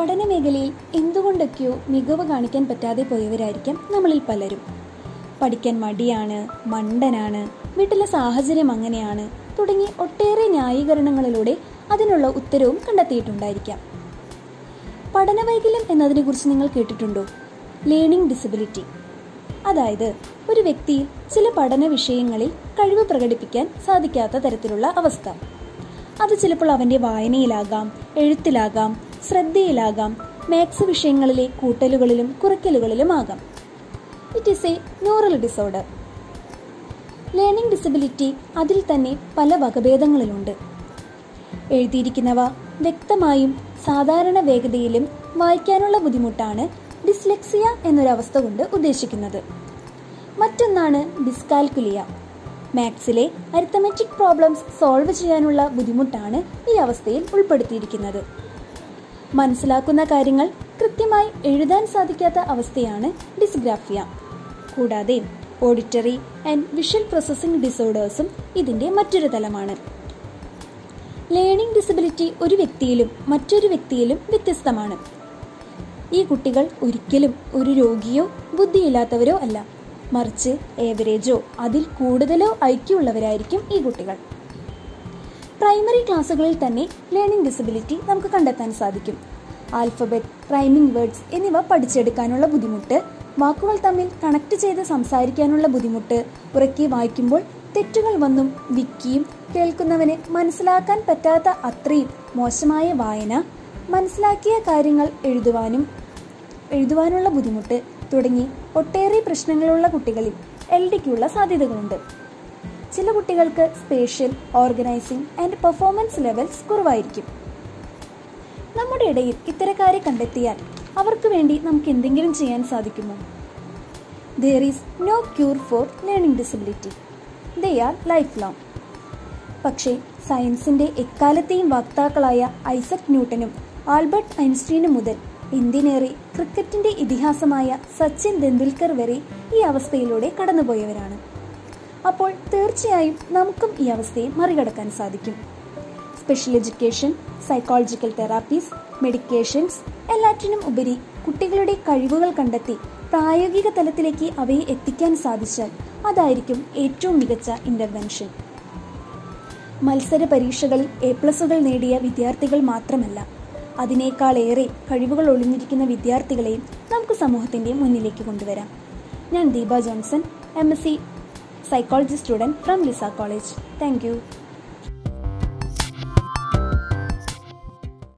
പഠന മേഖലയിൽ എന്തുകൊണ്ടൊക്കെയോ മികവ് കാണിക്കാൻ പറ്റാതെ പോയവരായിരിക്കാം നമ്മളിൽ പലരും. പഠിക്കാൻ മടിയാണ് മണ്ടനാണ് വീട്ടിലെ സാഹചര്യം അങ്ങനെയാണ് തുടങ്ങി ഒട്ടേറെ ന്യായീകരണങ്ങളിലൂടെ അതിനുള്ള ഉത്തരവും കണ്ടെത്തിയിട്ടുണ്ടായിരിക്കാം. പഠനവൈകല്യം എന്നതിനെക്കുറിച്ച് നിങ്ങൾ കേട്ടിട്ടുണ്ടോ? ലേണിംഗ് ഡിസബിലിറ്റി അതായത് ഒരു വ്യക്തിയിൽ ചില പഠന വിഷയങ്ങളിൽ കഴിവ് പ്രകടിപ്പിക്കാൻ സാധിക്കാത്ത തരത്തിലുള്ള അവസ്ഥ. അത് ചിലപ്പോൾ അവന്റെ വായനയിലാകാം എഴുത്തിലാകാം ശ്രദ്ധയിലാകാം. മാത്സ് വിഷയങ്ങളിലെ കൂട്ടലുകളിലും കുറയ്ക്കലുകളിലും ആകാം it is a neural disorder learning disability അതിൽ തന്നെ പല വകഭേദങ്ങളിലുണ്ട്. എഴുതിയിരിക്കുന്നവ വ്യക്തമായും സാധാരണ വേഗതയിലും വായിക്കാനുള്ള ബുദ്ധിമുട്ടാണ് ഡിസ്ലെക്സിയ എന്നൊരവസ്ഥ കൊണ്ട് ഉദ്ദേശിക്കുന്നത്. മറ്റൊന്നാണ് ഡിസ്കാൽക്കുലിയ. മാത്സിലെ അരിത്തമെറ്റിക് പ്രോബ്ലംസ് സോൾവ് ചെയ്യാനുള്ള ബുദ്ധിമുട്ടാണ് ഈ അവസ്ഥയിൽ ഉൾപ്പെടുത്തിയിരിക്കുന്നത്. മനസ്സിലാക്കുന്ന കാര്യങ്ങൾ കൃത്യമായി എഴുതാൻ സാധിക്കാത്ത അവസ്ഥയാണ് ഡിസ്ഗ്രാഫിയ. കൂടാതെ ഓഡിറ്ററി ആൻഡ് വിഷ്വൽ പ്രോസസ്സിംഗ് ഡിസോർഡേഴ്സും ഇതിന്റെ മറ്റൊരു തലമാണ്. ലേണിംഗ് ഡിസബിലിറ്റി ഒരു വ്യക്തിയിലും മറ്റൊരു വ്യക്തിയിലും വ്യത്യസ്തമാണ്. ഈ കുട്ടികൾ ഒരിക്കലും ഒരു രോഗിയോ ബുദ്ധിയില്ലാത്തവരോ അല്ല. മറിച്ച് ഏവറേജോ അതിൽ കൂടുതലോ ഐക്യമുള്ളവരായിരിക്കും ഈ കുട്ടികൾ. പ്രൈമറി ക്ലാസ്സുകളിൽ തന്നെ ലേണിംഗ് ഡിസബിലിറ്റി നമുക്ക് കണ്ടെത്താൻ സാധിക്കും. ആൽഫബറ്റ് റൈമിംഗ് വേർഡ്സ് എന്നിവ പഠിച്ചെടുക്കാനുള്ള ബുദ്ധിമുട്ട് വാക്കുകൾ തമ്മിൽ കണക്ട് ചെയ്ത് സംസാരിക്കാനുള്ള ബുദ്ധിമുട്ട് ഉറക്കി വായിക്കുമ്പോൾ തെറ്റുകൾ വന്നും വിക്കിയും കേൾക്കുന്നവന് മനസ്സിലാക്കാൻ പറ്റാത്ത അത്രയും മോശമായ വായന മനസ്സിലാക്കിയ കാര്യങ്ങൾ എഴുതുവാനും എഴുതുവാനുള്ള ബുദ്ധിമുട്ട് തുടങ്ങി ഒട്ടേറെ പ്രശ്നങ്ങളുള്ള കുട്ടികളിൽ എൽ ഡിക്കുള്ള സാധ്യതകളുണ്ട്. ചില കുട്ടികൾക്ക് spatial organizing and performance levels കുറവായിരിക്കും. നമ്മുടെ ഇടയിൽ ഇത്തരക്കാരെ കണ്ടെത്തിയാൽ അവർക്ക് വേണ്ടി നമുക്ക് എന്തെങ്കിലും ചെയ്യാൻ സാധിക്കുമോ? There is no cure for learning disability they are life long പക്ഷേ സയൻസിന്റെ എക്കാലത്തെയും വക്താക്കളായ ഐസക് ന്യൂട്ടനും ആൽബർട്ട് ഐൻസ്റ്റീനും മുതൽ എന്തിനേറെ ക്രിക്കറ്റിന്റെ ഇതിഹാസമായ സച്ചിൻ തെണ്ടുൽക്കർ വരെ ഈ അവസ്ഥയിലൂടെ കടന്നുപോയവരാണ്. അപ്പോൾ തീർച്ചയായും നമുക്കും ഈ അവസ്ഥയെ മറികടക്കാൻ സാധിക്കും. Special education psychological therapies medications എല്ലാറ്റിനും ഉപരി കുട്ടികളുടെ കഴിവുകൾ കണ്ടെത്തി പ്രായോഗിക തലത്തിലേക്ക് അവയെ എത്തിക്കാൻ സാധിച്ചാൽ അതായിരിക്കും ഏറ്റവും മികച്ച ഇന്റർവെൻഷൻ മത്സര പരീക്ഷകളിൽ എ പ്ലസുകൾ നേടിയ വിദ്യാർത്ഥികൾ മാത്രമല്ല അതിനേക്കാളേറെ കഴിവുകൾ ഒളിഞ്ഞിരിക്കുന്ന വിദ്യാർത്ഥികളെയും നമുക്ക് സമൂഹത്തിന്റെ മുന്നിലേക്ക് കൊണ്ടുവരാം. ഞാൻ Deepa Johnson M S C psychology student from Lisa College. Thank you.